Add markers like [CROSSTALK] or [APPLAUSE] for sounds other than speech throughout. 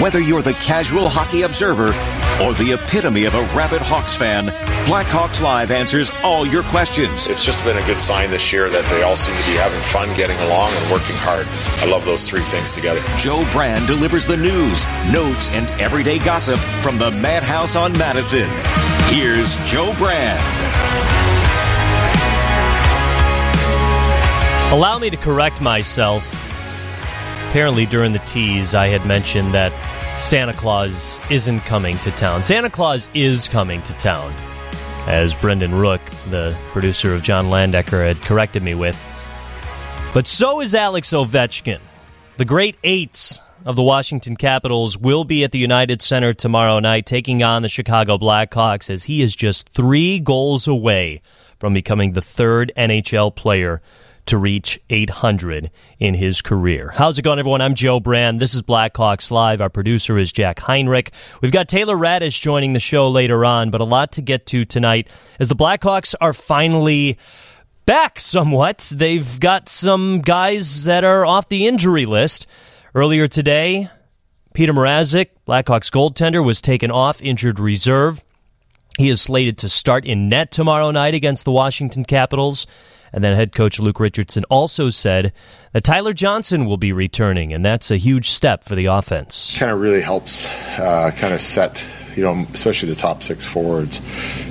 Whether you're the casual hockey observer or the epitome of a rabid Hawks fan, Blackhawks Live answers all your questions. It's just been a good sign this year that they all seem to be having fun, getting along, and working hard. I love those three things together. Joe Brand delivers the news, notes, and everyday gossip from the Madhouse on Madison. Here's Joe Brand. Allow me to correct myself. Apparently, during the tease, I had mentioned that Santa Claus isn't coming to town. Santa Claus is coming to town, as Brendan Rook, the producer of John Landecker, had corrected me with. But so is Alex Ovechkin. The great eights of the Washington Capitals will be at the United Center tomorrow night, taking on the Chicago Blackhawks, as he is just three goals away from becoming the third NHL player to reach 800 in his career. How's it going, everyone? I'm Joe Brand. This is Blackhawks Live. Our producer is Jack Heinrich. We've got Taylor Raddysh joining the show later on, but a lot to get to tonight as the Blackhawks are finally back somewhat. They've got some guys that are off the injury list. Earlier today, Petr Mrazek, Blackhawks goaltender, was taken off injured reserve. He is slated to start in net tomorrow night against the Washington Capitals. And then head coach Luke Richardson also said that Tyler Johnson will be returning, and that's a huge step for the offense. Kind of really helps uh, kind of set, you know, especially the top six forwards,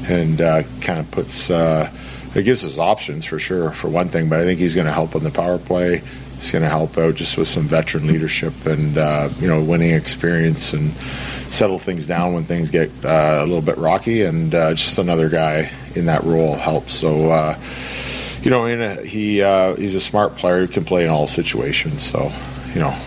and uh, kind of puts, uh, it gives us options for sure, for one thing, but I think he's going to help on the power play. He's going to help out just with some veteran leadership and, uh, you know, winning experience and settle things down when things get uh, a little bit rocky, and uh, just another guy in that role helps. So, you know, he uh, he's a smart player who can play in all situations. So, you know,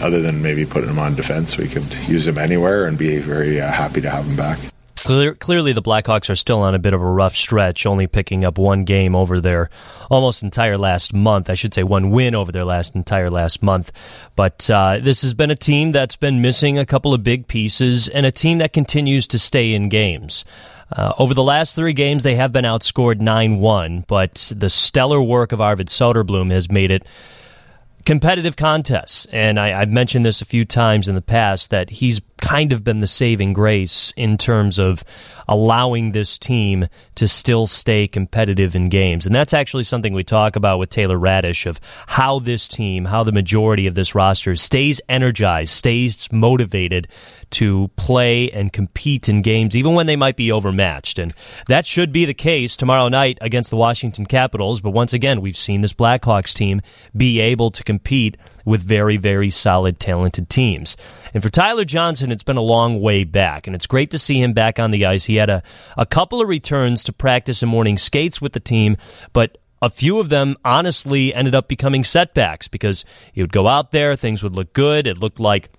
other than maybe putting him on defense, we could use him anywhere and be very uh, happy to have him back. Clear, clearly, the Blackhawks are still on a bit of a rough stretch, only picking up one game over their almost entire last month. I should say one win over their last entire last month. But uh, this has been a team that's been missing a couple of big pieces and a team that continues to stay in games. Uh, over the last three games, they have been outscored 9 1, but the stellar work of Arvid Soderblom has made it competitive contests. And I, have mentioned this a few times in the past that he's kind of been the saving grace in terms of allowing this team to still stay competitive in games. And that's actually something we talk about with Taylor Raddysh of how this team, how the majority of this roster stays energized, stays motivated to play and compete in games, even when they might be overmatched. And that should be the case tomorrow night against the Washington Capitals. But once again, we've seen this Blackhawks team be able to compete with very, very solid, talented teams. And for Tyler Johnson, it's been a long way back, and it's great to see him back on the ice. He had a, a couple of returns to practice and morning skates with the team, but a few of them honestly ended up becoming setbacks because he would go out there, things would look good. It looked like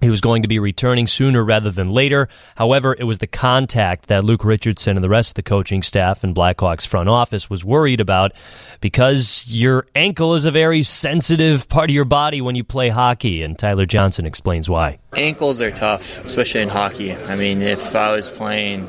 he was going to be returning sooner rather than later. However, it was the contact that Luke Richardson and the rest of the coaching staff and Blackhawks front office was worried about because your ankle is a very sensitive part of your body when you play hockey, and Tyler Johnson explains why. Ankles are tough, especially in hockey. I mean, if I was playing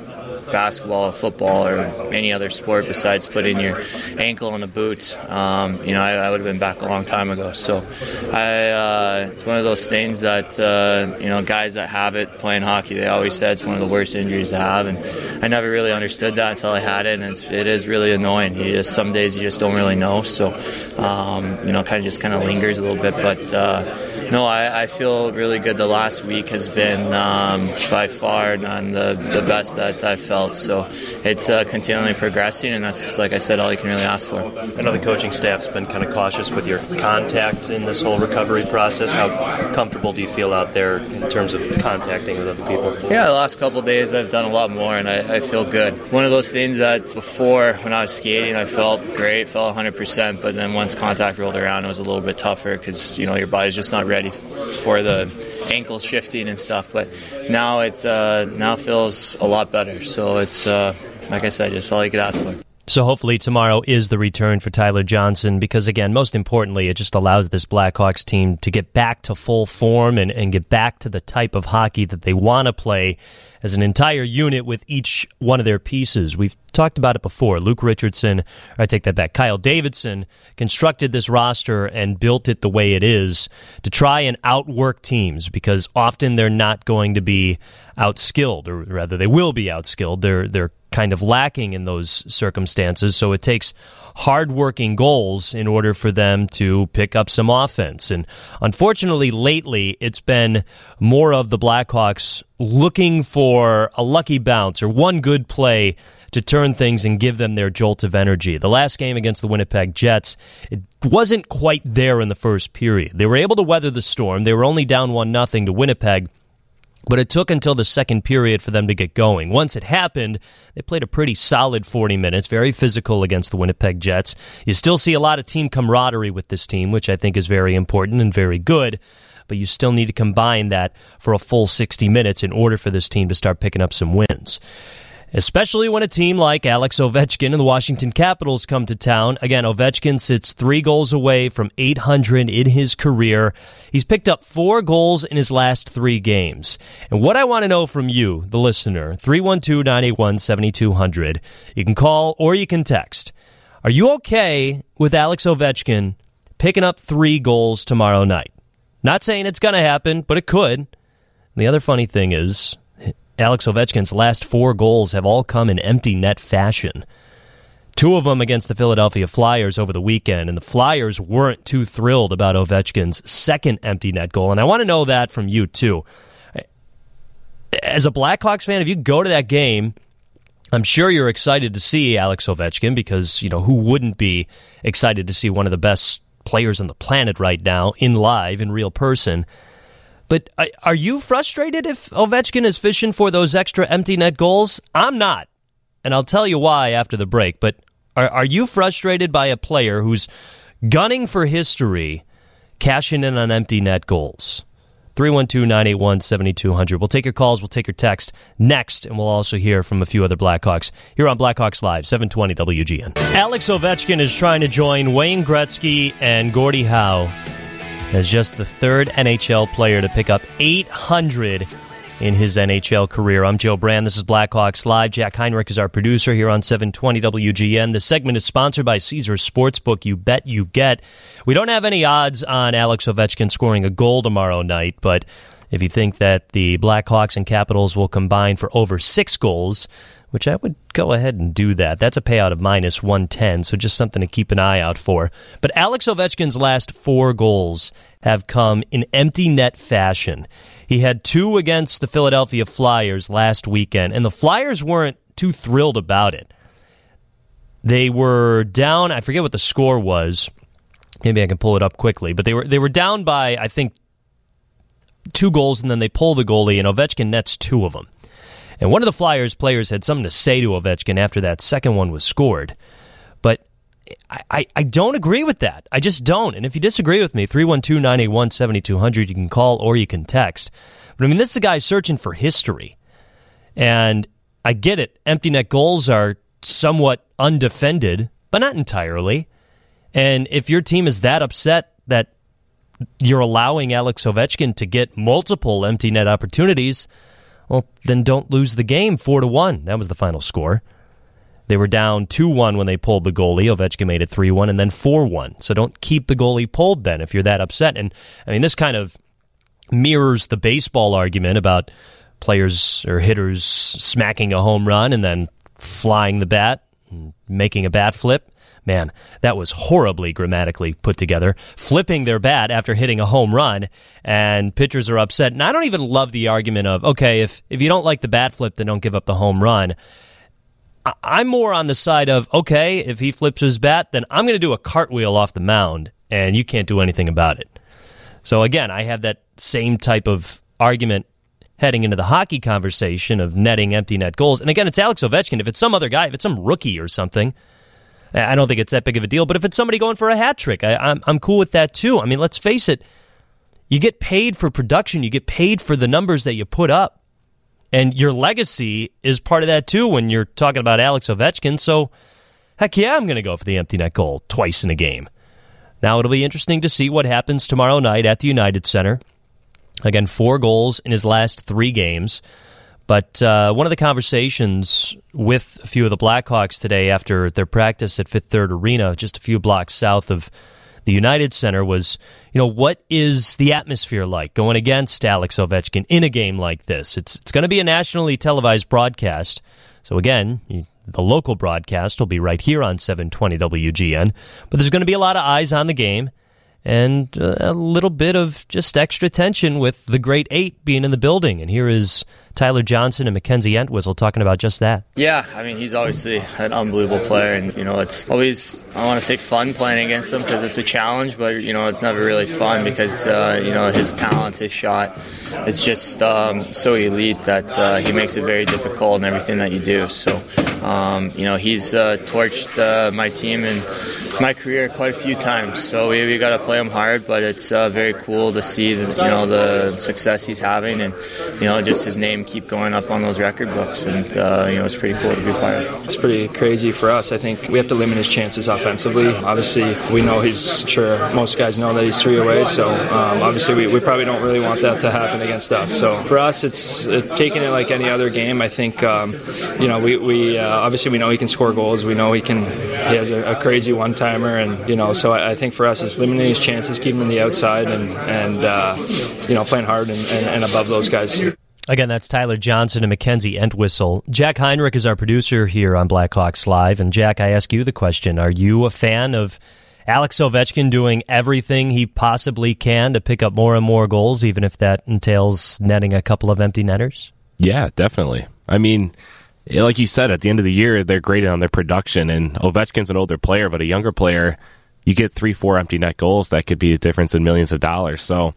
basketball or football or any other sport besides putting your ankle in a boot, um, you know, I, I, would have been back a long time ago. So I, uh, it's one of those things that, uh, you know, guys that have it playing hockey, they always said it's one of the worst injuries to have. And I never really understood that until I had it. And it's, it is really annoying. You just, some days you just don't really know. So, um, you know, kind of just kind of lingers a little bit. But, uh, no, I, I, feel really good. The last week has been um, by far none the, the best that I've felt. So it's uh, continually progressing, and that's, like I said, all you can really ask for. I know the coaching staff's been kind of cautious with your contact in this whole recovery process. How comfortable do you feel out there in terms of contacting with other people? Yeah, the last couple days I've done a lot more, and I, I feel good. One of those things that before, when I was skating, I felt great, felt 100%, but then once contact rolled around, it was a little bit tougher because, you know, your body's just not ready ready for the ankle shifting and stuff. But now it uh, now feels a lot better. So it's uh, like I said, just all you could ask for. So hopefully tomorrow is the return for Tyler Johnson because again, most importantly, it just allows this Blackhawks team to get back to full form and, and get back to the type of hockey that they want to play as an entire unit with each one of their pieces. We've talked about it before. Luke Richardson, I take that back. Kyle Davidson constructed this roster and built it the way it is to try and outwork teams because often they're not going to be outskilled, or rather, they will be outskilled. They're they're kind of lacking in those circumstances. So it takes hardworking goals in order for them to pick up some offense. And unfortunately, lately, it's been more of the Blackhawks looking for a lucky bounce or one good play to turn things and give them their jolt of energy. The last game against the Winnipeg Jets, it wasn't quite there in the first period. They were able to weather the storm. They were only down 1 nothing to Winnipeg but it took until the second period for them to get going. Once it happened, they played a pretty solid 40 minutes, very physical against the Winnipeg Jets. You still see a lot of team camaraderie with this team, which I think is very important and very good. But you still need to combine that for a full 60 minutes in order for this team to start picking up some wins especially when a team like Alex Ovechkin and the Washington Capitals come to town. Again, Ovechkin sits three goals away from 800 in his career. He's picked up four goals in his last three games. And what I want to know from you, the listener, 312 981 7200, you can call or you can text. Are you okay with Alex Ovechkin picking up three goals tomorrow night? Not saying it's going to happen, but it could. And the other funny thing is, Alex Ovechkin's last four goals have all come in empty net fashion. Two of them against the Philadelphia Flyers over the weekend, and the Flyers weren't too thrilled about Ovechkin's second empty net goal. And I want to know that from you, too. As a Blackhawks fan, if you go to that game, I'm sure you're excited to see Alex Ovechkin because, you know, who wouldn't be excited to see one of the best players on the planet right now in live, in real person? But are you frustrated if Ovechkin is fishing for those extra empty net goals? I'm not. And I'll tell you why after the break. But are, are you frustrated by a player who's gunning for history, cashing in on empty net goals? 312 981 7200. We'll take your calls, we'll take your text next, and we'll also hear from a few other Blackhawks here on Blackhawks Live, 720 WGN. Alex Ovechkin is trying to join Wayne Gretzky and Gordie Howe as just the third NHL player to pick up 800 in his NHL career. I'm Joe Brand. This is Blackhawks Live. Jack Heinrich is our producer here on 720 WGN. The segment is sponsored by Caesars Sportsbook. You bet you get. We don't have any odds on Alex Ovechkin scoring a goal tomorrow night, but if you think that the Blackhawks and Capitals will combine for over six goals, which I would go ahead and do that. That's a payout of minus 110, so just something to keep an eye out for. But Alex Ovechkin's last four goals have come in empty net fashion. He had two against the Philadelphia Flyers last weekend, and the Flyers weren't too thrilled about it. They were down, I forget what the score was. Maybe I can pull it up quickly, but they were they were down by I think two goals and then they pull the goalie and Ovechkin nets two of them. And one of the Flyers players had something to say to Ovechkin after that second one was scored. But I, I, I don't agree with that. I just don't. And if you disagree with me, 312 981 7200, you can call or you can text. But I mean, this is a guy searching for history. And I get it. Empty net goals are somewhat undefended, but not entirely. And if your team is that upset that you're allowing Alex Ovechkin to get multiple empty net opportunities, well, then don't lose the game 4 to 1. That was the final score. They were down 2 1 when they pulled the goalie. Ovechkin made it 3 1 and then 4 1. So don't keep the goalie pulled then if you're that upset. And I mean, this kind of mirrors the baseball argument about players or hitters smacking a home run and then flying the bat and making a bat flip man, that was horribly grammatically put together, flipping their bat after hitting a home run, and pitchers are upset. And I don't even love the argument of, okay, if, if you don't like the bat flip, then don't give up the home run. I'm more on the side of, okay, if he flips his bat, then I'm going to do a cartwheel off the mound, and you can't do anything about it. So again, I have that same type of argument heading into the hockey conversation of netting empty net goals. And again, it's Alex Ovechkin. If it's some other guy, if it's some rookie or something, I don't think it's that big of a deal. But if it's somebody going for a hat trick, I, I'm I'm cool with that too. I mean, let's face it, you get paid for production, you get paid for the numbers that you put up, and your legacy is part of that too. When you're talking about Alex Ovechkin, so Heck yeah, I'm going to go for the empty net goal twice in a game. Now, it'll be interesting to see what happens tomorrow night at the United Center. Again, four goals in his last three games. But uh, one of the conversations with a few of the Blackhawks today after their practice at Fifth Third Arena, just a few blocks south of the United Center, was you know what is the atmosphere like going against Alex Ovechkin in a game like this? It's it's going to be a nationally televised broadcast. So again, you, the local broadcast will be right here on 720 WGN, but there's going to be a lot of eyes on the game and a little bit of just extra tension with the great eight being in the building. And here is Tyler Johnson and Mackenzie Entwistle talking about just that. Yeah, I mean, he's obviously an unbelievable player, and, you know, it's always, I want to say fun playing against him because it's a challenge, but, you know, it's never really fun because, uh, you know, his talent, his shot, it's just um, so elite that uh, he makes it very difficult in everything that you do. So, um, you know, he's uh, torched uh, my team and my career quite a few times. So we, we got to play him hard, but it's uh, very cool to see the, you know the success he's having and you know just his name keep going up on those record books, and uh, you know it's pretty cool to be part of. It's pretty crazy for us. I think we have to limit his chances offensively. Obviously, we know he's sure most guys know that he's three away, so um, obviously we, we probably don't really want that to happen against us. So for us, it's it, taking it like any other game. I think um, you know we, we uh, obviously we know he can score goals. We know he can he has a, a crazy one timer, and you know so I, I, think for us it's limiting his chances, keeping him on the outside, and and uh, you know playing hard and, and, and above those guys. Again, that's Tyler Johnson and Mackenzie Entwistle. Jack Heinrich is our producer here on Blackhawks Live. And Jack, I ask you the question Are you a fan of Alex Ovechkin doing everything he possibly can to pick up more and more goals, even if that entails netting a couple of empty netters? Yeah, definitely. I mean, like you said, at the end of the year, they're graded on their production, and Ovechkin's an older player, but a younger player, you get three, four empty net goals. That could be a difference in millions of dollars. So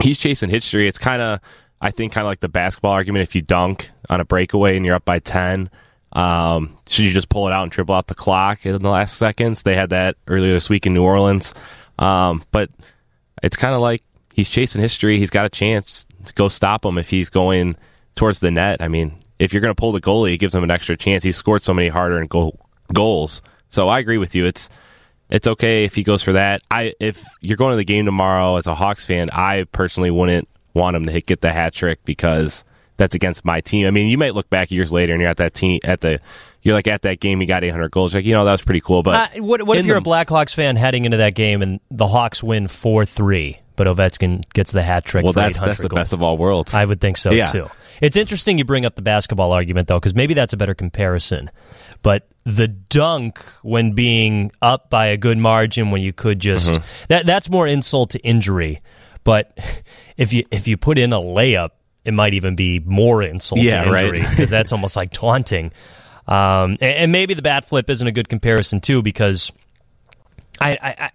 he's chasing history. It's kind of I think kind of like the basketball argument. If you dunk on a breakaway and you're up by ten, um, should you just pull it out and dribble out the clock in the last seconds? They had that earlier this week in New Orleans. Um, but it's kind of like he's chasing history. He's got a chance to go stop him if he's going towards the net. I mean, if you're going to pull the goalie, it gives him an extra chance. He's scored so many harder and goal goals. So I agree with you. It's it's okay if he goes for that. I if you're going to the game tomorrow as a Hawks fan, I personally wouldn't want him to hit, get the hat trick because that's against my team. I mean, you might look back years later and you're at that team at the you're like at that game he got 800 goals. Like you know that was pretty cool. But uh, what, what if you're the, a Blackhawks fan heading into that game and the Hawks win four three, but Ovechkin gets the hat trick? Well, that's that's the goals. best of all worlds. I would think so yeah. too. It's interesting you bring up the basketball argument though, because maybe that's a better comparison. But the dunk when being up by a good margin when you could just mm-hmm. that that's more insult to injury but if you if you put in a layup, it might even be more insult yeah, to injury because right. that's almost like taunting. Um, and, and, maybe the bat flip isn't a good comparison too because I, I, I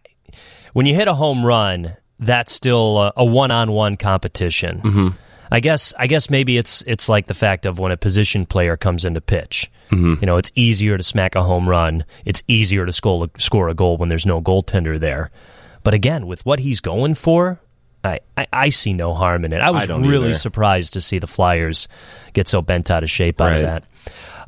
when you hit a home run, that's still a one on one competition. Mm-hmm. I guess I guess maybe it's it's like the fact of when a position player comes into pitch. Mm-hmm. You know, it's easier to smack a home run. It's easier to score score a goal when there's no goaltender there. But again, with what he's going for, I, I, I, see no harm in it. I was I really either. surprised to see the Flyers get so bent out of shape out of that.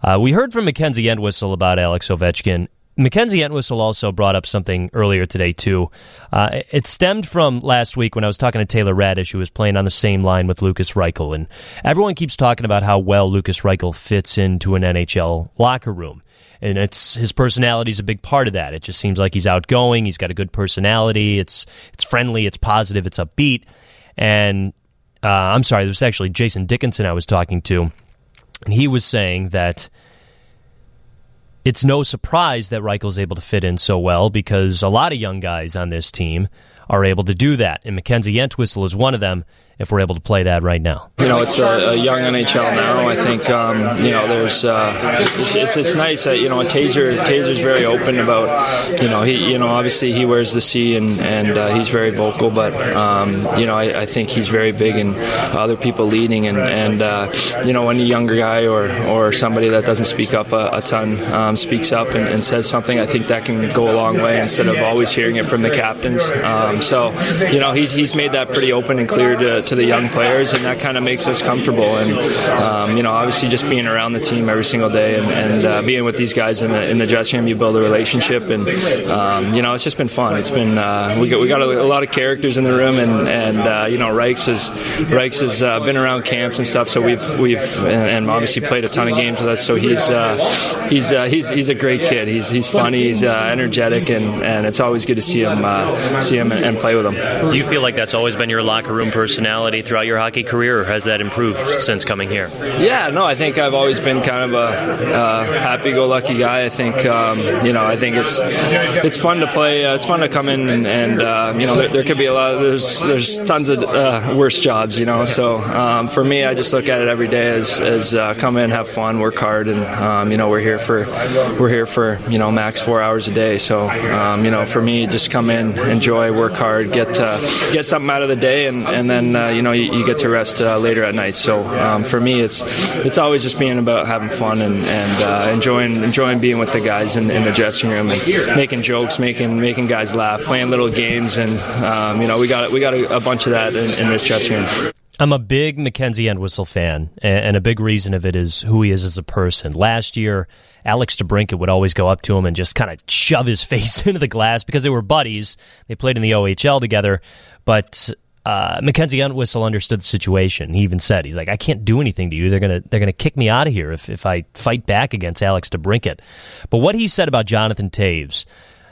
Uh, we heard from Mackenzie Entwistle about Alex Ovechkin. Mackenzie Entwistle also brought up something earlier today, too. Uh, it stemmed from last week when I was talking to Taylor Raddysh, who was playing on the same line with Lukas Reichel. And everyone keeps talking about how well Lukas Reichel fits into an NHL locker room and it's his personality is a big part of that. It just seems like he's outgoing. He's got a good personality. It's it's friendly. It's positive. It's upbeat. And uh, I'm sorry, there was actually Jason Dickinson I was talking to, and he was saying that it's no surprise that Reichel's able to fit in so well because a lot of young guys on this team are able to do that, and Mackenzie Entwistle is one of them if we're able to play that right now. You know, it's a, a young NHL now. I think um, you know there's uh, it's it's nice that you know Tazer Tazer's very open about you know he you know obviously he wears the C and and uh, he's very vocal, but um, you know I, I, think he's very big in other people leading and and uh, you know when a younger guy or or somebody that doesn't speak up a, a ton um, speaks up and, and, says something, I think that can go a long way instead of always hearing it from the captains. Um, so you know he's he's made that pretty open and clear to to the young players, and that kind of makes us comfortable. And um, you know, obviously, just being around the team every single day and, and uh, being with these guys in the in the dressing room, you build a relationship, and um, you know, it's just been fun. It's been uh, we got we got a, a, lot of characters in the room, and and uh, you know, Reichs has Reichs has uh, been around camps and stuff, so we've we've and, and, obviously played a ton of games with us. So he's uh, he's he's he's a great kid. He's he's funny. He's energetic, and, and it's always good to see him see him and, and play with him. Do you feel like that's always been your locker room personality throughout your hockey career, or has that improved since coming here? Yeah, no, I think I've always been kind of a, a happy-go-lucky guy. I think um, you know, I think it's it's fun to play. Uh, it's fun to come in and, and uh, you know, there, there, could be a lot. Of, there's there's tons of uh, worse jobs, you know. So um, for me, I just look at it every day as as uh, come in, have fun, work hard, and um, you know, we're here for we're here for you know max four hours a day. So um, you know, for me, just come in, enjoy, work hard, get uh, get something out of the day, and and then uh, you know you, you, get to rest later at night. So um, for me, it's it's always just being about having fun and, and enjoying enjoying being with the guys in, in the dressing room and making jokes, making making guys laugh, playing little games, and um, you know we got we got a, a bunch of that in, in this dressing room. I'm a big Mackenzie Entwistle fan, and a big reason of it is who he is as a person. Last year, Alex DeBrincat would always go up to him and just kind of shove his [LAUGHS] face into the glass because they were buddies. They played in the OHL together, but uh, Mackenzie Entwistle understood the situation. He even said, "He's like, I can't do anything to you. They're gonna they're gonna kick me out of here if if I fight back against Alex DeBrincat." But what he said about Jonathan Toews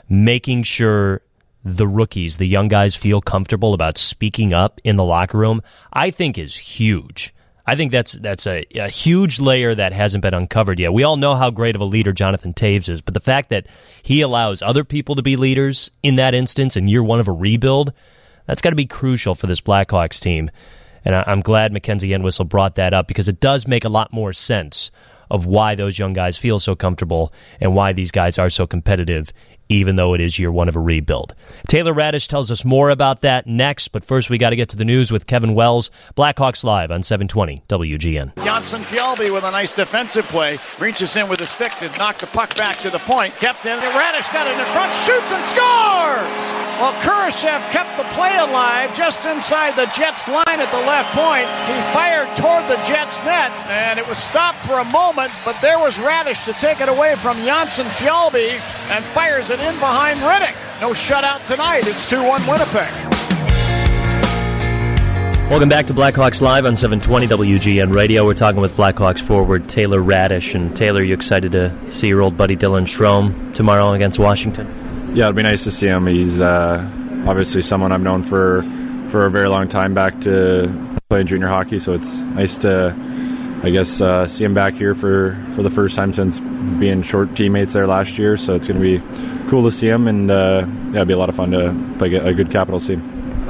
making sure the rookies, the young guys, feel comfortable about speaking up in the locker room, I think is huge. I think that's that's a, a, huge layer that hasn't been uncovered yet. We all know how great of a leader Jonathan Toews is, but the fact that he allows other people to be leaders in that instance in year one of a rebuild, that's got to be crucial for this Blackhawks team. And I, am glad Mackenzie Entwistle brought that up because it does make a lot more sense of why those young guys feel so comfortable and why these guys are so competitive even though it is year one of a rebuild. Taylor Raddysh tells us more about that next, but first we got to get to the news with Kevin Wells, Blackhawks Live on 720 WGN. Jonsson Fjallby with a nice defensive play, reaches in with a stick to knock the puck back to the point, kept in, Raddysh got it in front, shoots and scores! Well, Kurashev kept the play alive just inside the Jets line at the left point. He fired toward the Jets net, and it was stopped for a moment, but there was Raddysh to take it away from Jonsson Fjallby and fires it in behind Rittich. No shutout tonight. It's 2 1 Winnipeg. Welcome back to Blackhawks Live on 720 WGN Radio. We're talking with Blackhawks forward Taylor Raddysh. And Taylor, you excited to see your old buddy Dylan Strome tomorrow against Washington? Yeah, it'd be nice to see him. He's uh, obviously someone I've known for for a very long time back to playing junior hockey. So it's nice to, I guess, uh, see him back here for, for the first time since being short teammates there last year. So it's going to be cool to see him, and uh, yeah, it'd be a lot of fun to play a good Capitals team.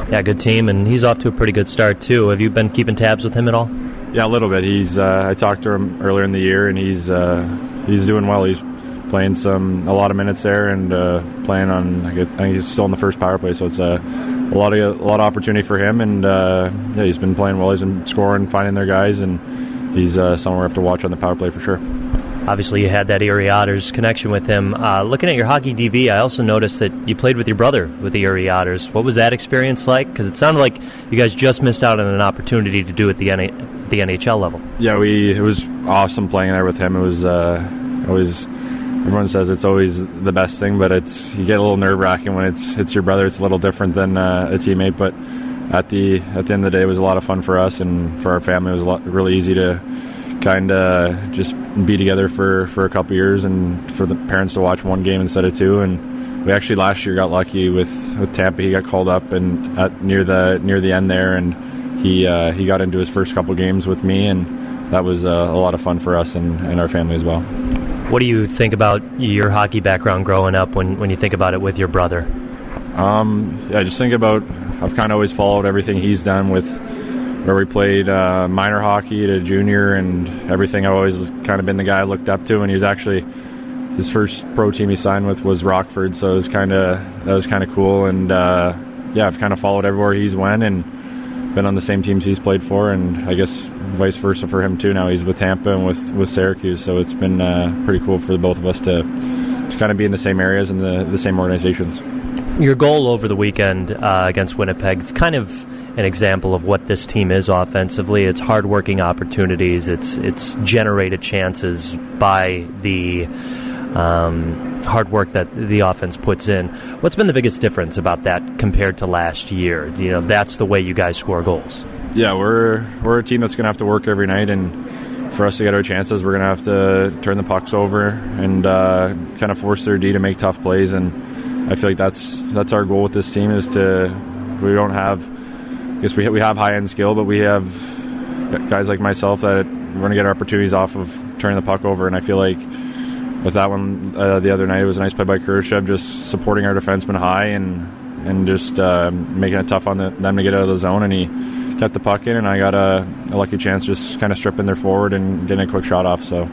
Yeah, good team, and he's off to a pretty good start too. Have you been keeping tabs with him at all? Yeah, a little bit. He's uh, I talked to him earlier in the year, and he's uh, he's doing well. He's playing some a lot of minutes there and uh, playing on. I, guess, I think he's still in the first power play, so it's a, a lot of a lot of opportunity for him. And uh, yeah, he's been playing well. He's been scoring, finding their guys, and he's uh, someone we have to watch on the power play for sure. Obviously, you had that Erie Otters connection with him. Uh, looking at your hockey DB, I also noticed that you played with your brother with the Erie Otters. What was that experience like? Because it sounded like you guys just missed out on an opportunity to do it at the, N- the NHL level. Yeah, we it was awesome playing there with him. It was uh, it was everyone says it's always the best thing, but it's you get a little nerve wracking when it's it's your brother. It's a little different than uh, a teammate, but at the at the end of the day, it was a lot of fun for us and for our family. It was a lot, really easy to kind of just be together for for a couple years and for the parents to watch one game instead of two. And we actually last year got lucky with with Tampa. He got called up and at, near the near the end there, and he uh, he got into his first couple games with me and. That was uh, a lot of fun for us and, and our family as well. What do you think about your hockey background growing up when, when you think about it with your brother? Um, yeah, just think about I've kind of always followed everything he's done with where we played uh, minor hockey to junior and everything. I've always kind of been the guy I looked up to, and he was actually his first pro team he signed with was Rockford, so it was kind of that was kind of cool. And uh, yeah, I've kind of followed everywhere he's went and been on the same teams he's played for, and I guess vice versa for him too. Now he's with Tampa and with, with Syracuse, so it's been uh, pretty cool for the both of us to to kind of be in the same areas and the, the same organizations. Your goal over the weekend uh, against Winnipeg, it's kind of an example of what this team is offensively. It's hardworking opportunities. It's it's generated chances by the um, hard work that the offense puts in. What's been the biggest difference about that compared to last year? You know, that's the way you guys score goals. Yeah, we're we're a team that's going to have to work every night, and for us to get our chances, we're going to have to turn the pucks over and uh, kind of force their D to make tough plays. And I feel like that's that's our goal with this team is to we don't have. I guess we we have high end skill, but we have guys like myself that we're going to get our opportunities off of turning the puck over, and I feel like with that one uh, the other night. It was a nice play by Kurashev, just supporting our defenseman high and and just uh, making it tough on the, them to get out of the zone. And he kept the puck in, and I got a, a lucky chance just kind of stripping their forward and getting a quick shot off. So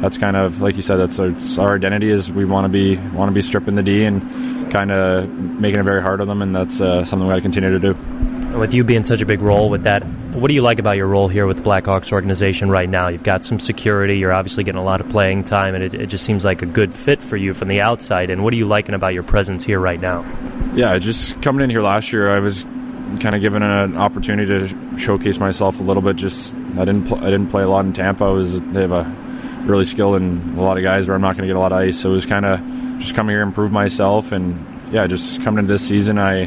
that's kind of like you said. That's our, our identity is we want to be want to be stripping the D and kind of making it very hard on them, and that's uh, something we got to continue to do. With you being such a big role with that, what do you like about your role here with the Blackhawks organization right now? You've got some security, you're obviously getting a lot of playing time, and it, it just seems like a good fit for you from the outside. And what are you liking about your presence here right now? Yeah, just coming in here last year, I was kind of given an opportunity to showcase myself a little bit. Just I didn't pl- I didn't play a lot in Tampa. I was they have a really skilled and a lot of guys where I'm not going to get a lot of ice. So it was kind of just coming here and prove myself, and yeah, just coming into this season, I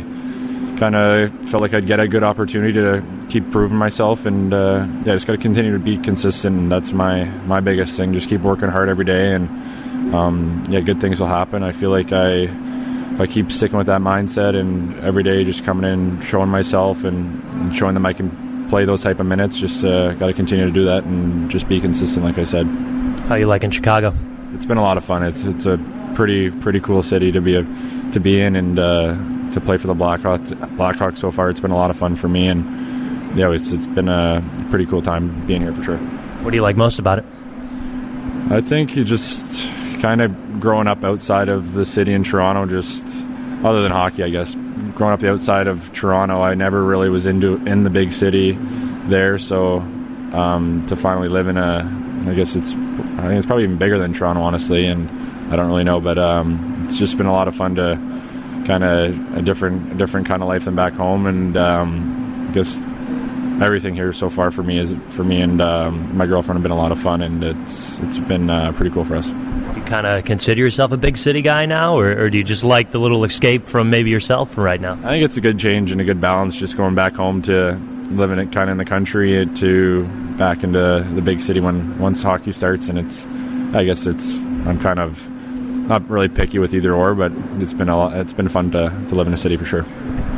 kind of felt like I'd get a good opportunity to keep proving myself, and uh, yeah, just got to continue to be consistent. And that's my my biggest thing. Just keep working hard every day, and um, yeah, good things will happen. I feel like I if I keep sticking with that mindset and every day just coming in, showing myself, and, and showing them I can play those type of minutes. Just uh, got to continue to do that and just be consistent, like I said. How you like in Chicago? It's been a lot of fun. It's it's a pretty pretty cool city to be a, to be in and uh, to play for the Blackhawks. Blackhawks so far, it's been a lot of fun for me, and yeah, it's it's been a pretty cool time being here for sure. What do you like most about it? I think you just kind of growing up outside of the city in Toronto, just other than hockey, I guess. Growing up outside of Toronto, I never really was into in the big city there, so um, to finally live in a, I guess it's, I think it's probably even bigger than Toronto, honestly, and I don't really know, but um, it's just been a lot of fun to kind of a different, a different kind of life than back home, and um, I guess everything here so far for me is for me and um, my girlfriend have been a lot of fun, and it's it's been uh, pretty cool for us. You kind of consider yourself a big city guy now, or, or, do you just like the little escape from maybe yourself right now? I think it's a good change and a good balance, just going back home to living it kind of in the country to back into the big city when once hockey starts, and it's I guess it's I'm kind of not really picky with either or, but it's been a lot, it's been fun to, to live in a city for sure.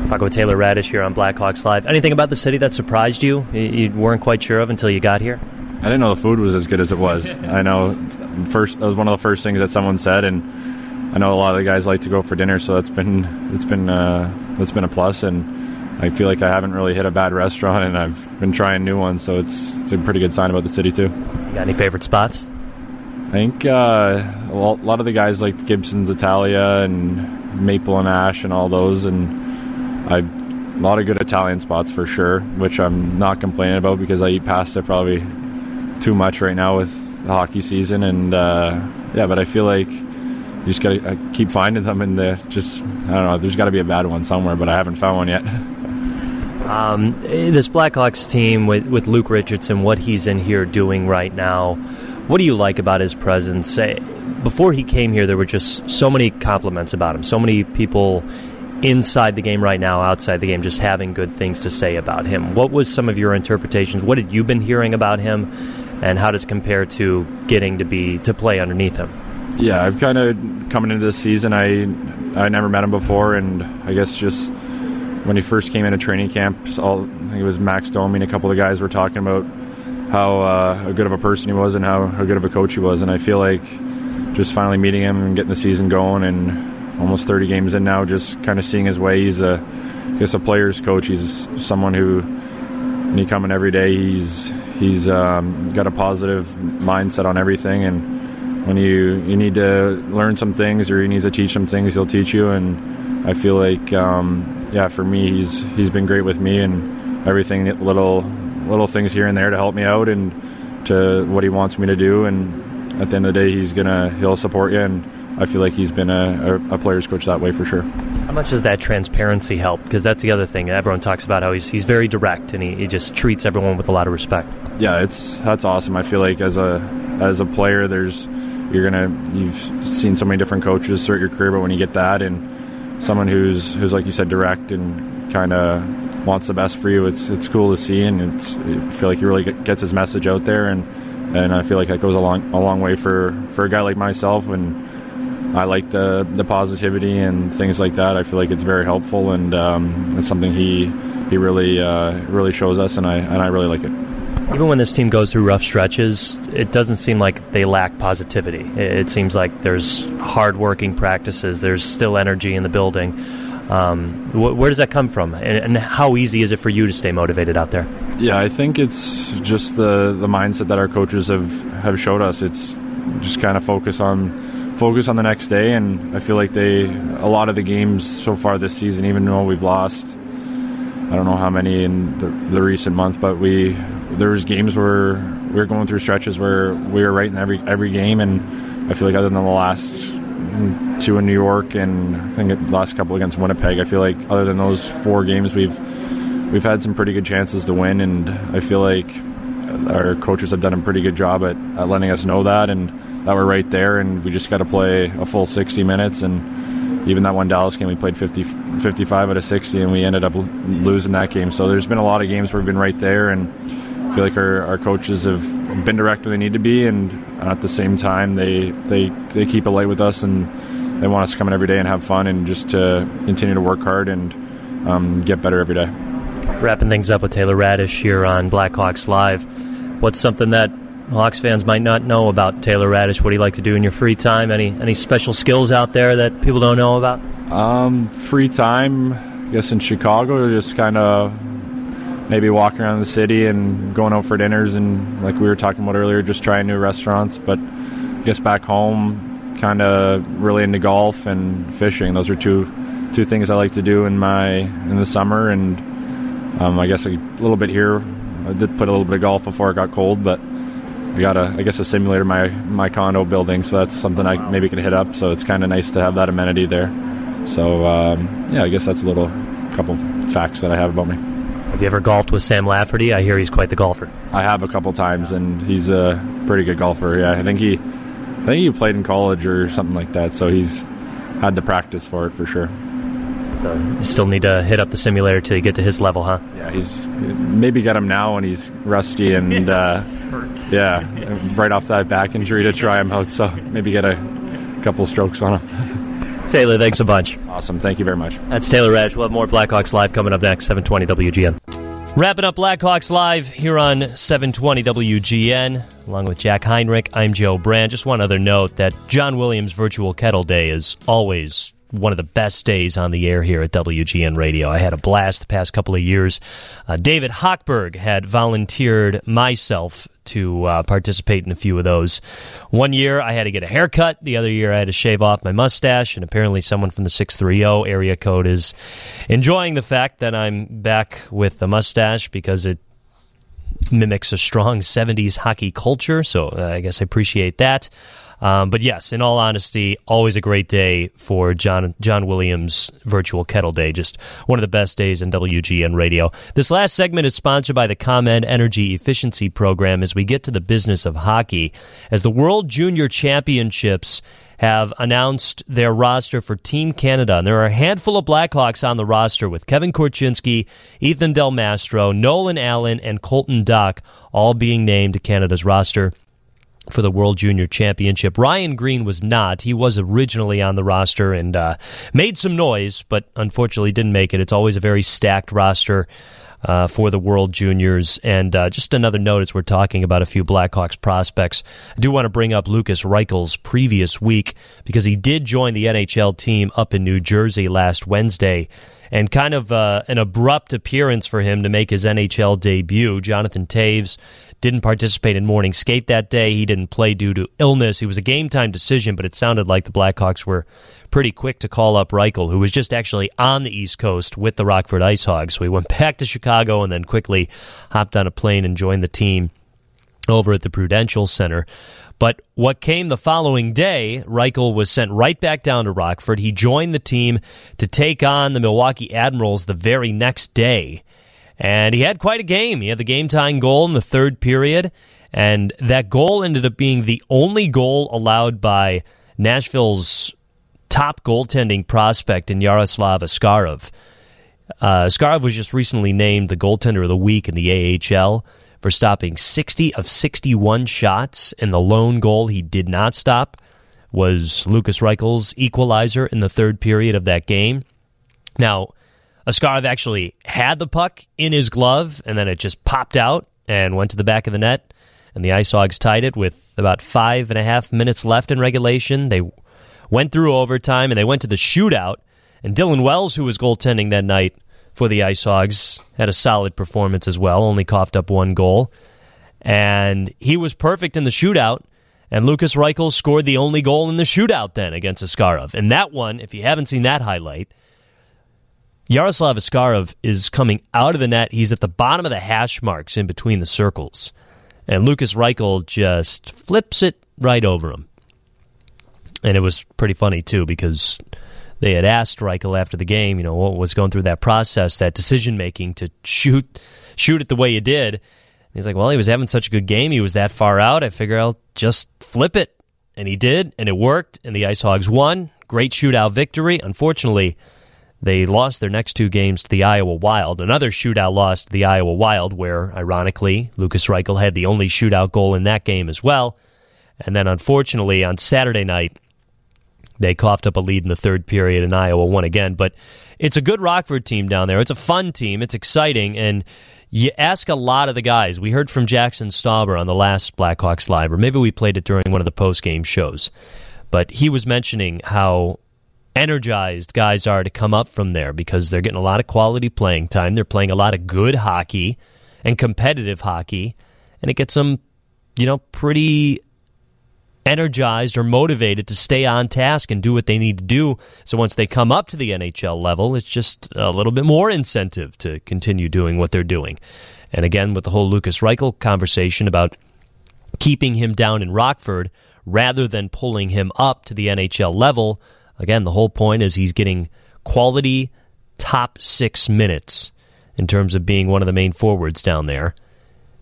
Talking with Taylor Raddysh here on Blackhawks Live. Anything about the city that surprised you? You weren't quite sure of until you got here. I didn't know the food was as good as it was. [LAUGHS] I know first that was one of the first things that someone said, and I know a lot of the guys like to go for dinner, so that's been it's been uh, that's been a plus, and I feel like I haven't really hit a bad restaurant, and I've been trying new ones, so it's it's a pretty good sign about the city too. You got any favorite spots? I think uh, a lot of the guys like Gibson's Italia and Maple and Ash and all those, and I a lot of good Italian spots for sure, which I'm not complaining about because I eat pasta probably too much right now with the hockey season, and uh, yeah, but I feel like you just gotta keep finding them, and just I don't know. There's got to be a bad one somewhere, but I haven't found one yet. [LAUGHS] Um, this Blackhawks team with with Luke Richardson, what he's in here doing right now what do you like about his presence? Before he came here, there were just so many compliments about him. So many people inside the game right now, outside the game, just having good things to say about him. What was some of your interpretations? What had you been hearing about him, and how does it compare to getting to be to play underneath him? Yeah, I've kind of coming into this season. I I never met him before, and I guess just when he first came into training camp, all, I think it was Max Domi and a couple of guys were talking about how uh, good of a person he was and how, how good of a coach he was. And I feel like just finally meeting him and getting the season going and almost 30 games in now, just kind of seeing his way. He's a, I guess, a player's coach. He's someone who, when come in every day, he's he's um, got a positive mindset on everything. And when you you need to learn some things or he needs to teach some things, he'll teach you. And I feel like, um, yeah, for me, he's he's been great with me and everything little little things here and there to help me out and to what he wants me to do. And at the end of the day, he's gonna he'll support you, and I feel like he's been a, a, a player's coach that way for sure. How much does that transparency help? Because that's the other thing. Everyone talks about how he's he's very direct and he, he just treats everyone with a lot of respect. Yeah, it's that's awesome. I feel like as a as a player, there's you're gonna you've seen so many different coaches throughout your career, but when you get that and someone who's who's like you said direct and kind of wants the best for you, it's it's cool to see, and it's I feel like he really gets his message out there, and and I feel like that goes a long a long way for for a guy like myself and I like the the positivity and things like that. I feel like it's very helpful, and um, it's something he he really uh, really shows us, and I and I really like it. Even when this team goes through rough stretches, it doesn't seem like they lack positivity. It seems like there's hardworking practices. There's still energy in the building. Um, wh- where does that come from, and, and, how easy is it for you to stay motivated out there? Yeah, I think it's just the the mindset that our coaches have have showed us. It's just kind of focus on focus on the next day. And I feel like they, a lot of the games so far this season, even though we've lost, I don't know how many in the, the recent month, but we there was games where we were going through stretches where we were right in every every game, and I feel like other than the last two in New York and I think the last couple against Winnipeg, I feel like other than those four games, we've we've had some pretty good chances to win, and I feel like our coaches have done a pretty good job at, at letting us know that and that we're right there, and we just got to play a full 60 minutes. And even that one Dallas game, we played 50, 55 out of 60, and we ended up losing that game. So there's been a lot of games where we've been right there, and I feel like our, our coaches have been direct where they need to be, and at the same time, they, they, they keep it light with us, and they want us to come in every day and have fun, and just to continue to work hard and um, get better every day. Wrapping things up with Taylor Raddysh here on Blackhawks Live. What's something that Hawks fans might not know about Taylor Raddysh? What do you like to do in your free time? Any any special skills out there that people don't know about? Um, free time, I guess in Chicago, just kind of maybe walking around the city and going out for dinners and like we were talking about earlier, just trying new restaurants. But I guess back home, kind of really into golf and fishing. Those are two two things I like to do in my in the summer, and um, I guess a little bit here. I did put a little bit of golf before it got cold, but I got a I guess a simulator my my condo building, so that's something I maybe can hit up. So it's kind of nice to have that amenity there. So um, yeah, I guess that's a little couple facts that I have about me. Have you ever golfed with Sam Lafferty? I hear he's quite the golfer. I have a couple times, and he's a pretty good golfer. Yeah, I think he I think he played in college or something like that, so he's had the practice for it for sure. So you still need to hit up the simulator till you get to his level, huh? Yeah, he's maybe got him now when he's rusty and [LAUGHS] uh, yeah, right off that back injury to try him out. So maybe get a couple strokes on him. [LAUGHS] Taylor, thanks a bunch. Awesome, thank you very much. That's Taylor Raddysh. We'll have more Blackhawks live coming up next, 720 WGN. Wrapping up Blackhawks Live here on 720 WGN, along with Jack Heinrich. I'm Joe Brand. Just one other note that John Williams Virtual Kettle Day is always one of the best days on the air here at WGN Radio. I had a blast the past couple of years. Uh, David Hochberg had volunteered myself to uh, participate in a few of those. One year I had to get a haircut. The other year I had to shave off my mustache. And apparently someone from the 630 area code is enjoying the fact that I'm back with the mustache because it mimics a strong 70s hockey culture. So uh, I guess I appreciate that. Um, but yes, in all honesty, always a great day for John John Williams Virtual Kettle Day. Just one of the best days in WGN radio. This last segment is sponsored by the ComEd Energy Efficiency Program as we get to the business of hockey. As the World Junior Championships have announced their roster for Team Canada. And there are a handful of Blackhawks on the roster with Kevin Korchinski, Ethan Del Mastro, Nolan Allan, and Colton Dach all being named to Canada's roster for the World Junior Championship. Ryan Greene was not. He was originally on the roster and uh, made some noise, but unfortunately didn't make it. It's always a very stacked roster. Uh, for the World Juniors. And uh, just another note as we're talking about a few Blackhawks prospects, I do want to bring up Lukas Reichel's previous week because he did join the NHL team up in New Jersey last Wednesday and kind of uh, an abrupt appearance for him to make his NHL debut. Jonathan Toews didn't participate in morning skate that day. He didn't play due to illness. It was a game time decision, but it sounded like the Blackhawks were pretty quick to call up Reichel, who was just actually on the East Coast with the Rockford Ice Hogs. So he went back to Chicago and then quickly hopped on a plane and joined the team over at the Prudential Center. But what came the following day, Reichel was sent right back down to Rockford. He joined the team to take on the Milwaukee Admirals the very next day. And he had quite a game. He had the game tying goal in the third period. And that goal ended up being the only goal allowed by Nashville's top goaltending prospect in Yaroslav Askarov. Uh, Askarov was just recently named the goaltender of the week in the AHL for stopping 60 of 61 shots, and the lone goal he did not stop was Lukas Reichel's equalizer in the third period of that game. Now, Askarov actually had the puck in his glove, and then it just popped out and went to the back of the net, and the Ice Hogs tied it with about five and a half minutes left in regulation. They went through overtime, and they went to the shootout, and Dylan Wells, who was goaltending that night, for the Ice Hogs. Had a solid performance as well, only coughed up one goal. And he was perfect in the shootout. And Lukas Reichel scored the only goal in the shootout then against Askarov. And that one, if you haven't seen that highlight, Yaroslav Askarov is coming out of the net. He's at the bottom of the hash marks in between the circles. And Lukas Reichel just flips it right over him. And it was pretty funny, too, because they had asked Reichel after the game, you know, what was going through that process, that decision making to shoot shoot it the way you did. And he's like, well, he was having such a good game. He was that far out. I figure I'll just flip it. And he did, and it worked, and the Ice Hogs won. Great shootout victory. Unfortunately, they lost their next two games to the Iowa Wild. Another shootout loss to the Iowa Wild, where, ironically, Lukas Reichel had the only shootout goal in that game as well. And then, unfortunately, on Saturday night, they coughed up a lead in the third period, and Iowa won again. But it's a good Rockford team down there. It's a fun team. It's exciting, and you ask a lot of the guys. We heard from Jaxson Stauber on the last Blackhawks Live, or maybe we played it during one of the post game shows. But he was mentioning how energized guys are to come up from there because they're getting a lot of quality playing time. They're playing a lot of good hockey and competitive hockey, and it gets them, you know, pretty energized or motivated to stay on task and do what they need to do. So once they come up to the NHL level, it's just a little bit more incentive to continue doing what they're doing. And again, with the whole Lukas Reichel conversation about keeping him down in Rockford rather than pulling him up to the NHL level, again, the whole point is he's getting quality top six minutes in terms of being one of the main forwards down there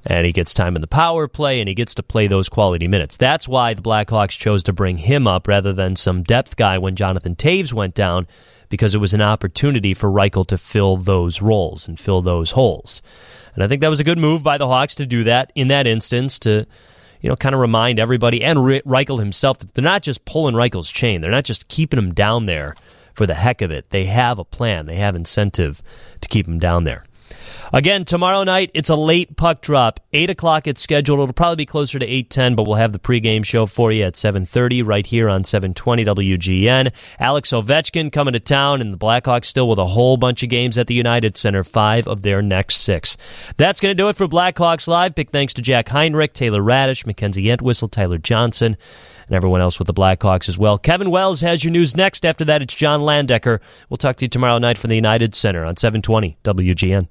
and he gets time in the power play and he gets to play those quality minutes. That's why the Blackhawks chose to bring him up rather than some depth guy when Jonathan Toews went down because it was an opportunity for Reichel to fill those roles and fill those holes. And I think that was a good move by the Hawks to do that in that instance to you know kind of remind everybody and Reichel himself that they're not just pulling Reichel's chain. They're not just keeping him down there for the heck of it. They have a plan. They have incentive to keep him down there. Again, tomorrow night, it's a late puck drop. 8 o'clock it's scheduled. It'll probably be closer to 8.10, but we'll have the pregame show for you at 7.30 right here on 720 WGN. Alex Ovechkin coming to town, and the Blackhawks still with a whole bunch of games at the United Center, five of their next six. That's going to do it for Blackhawks Live. Big thanks to Jack Heinrich, Taylor Raddysh, Mackenzie Entwistle, Tyler Johnson, and everyone else with the Blackhawks as well. Kevin Wells has your news next. After that, it's John Landecker. We'll talk to you tomorrow night from the United Center on 720 WGN.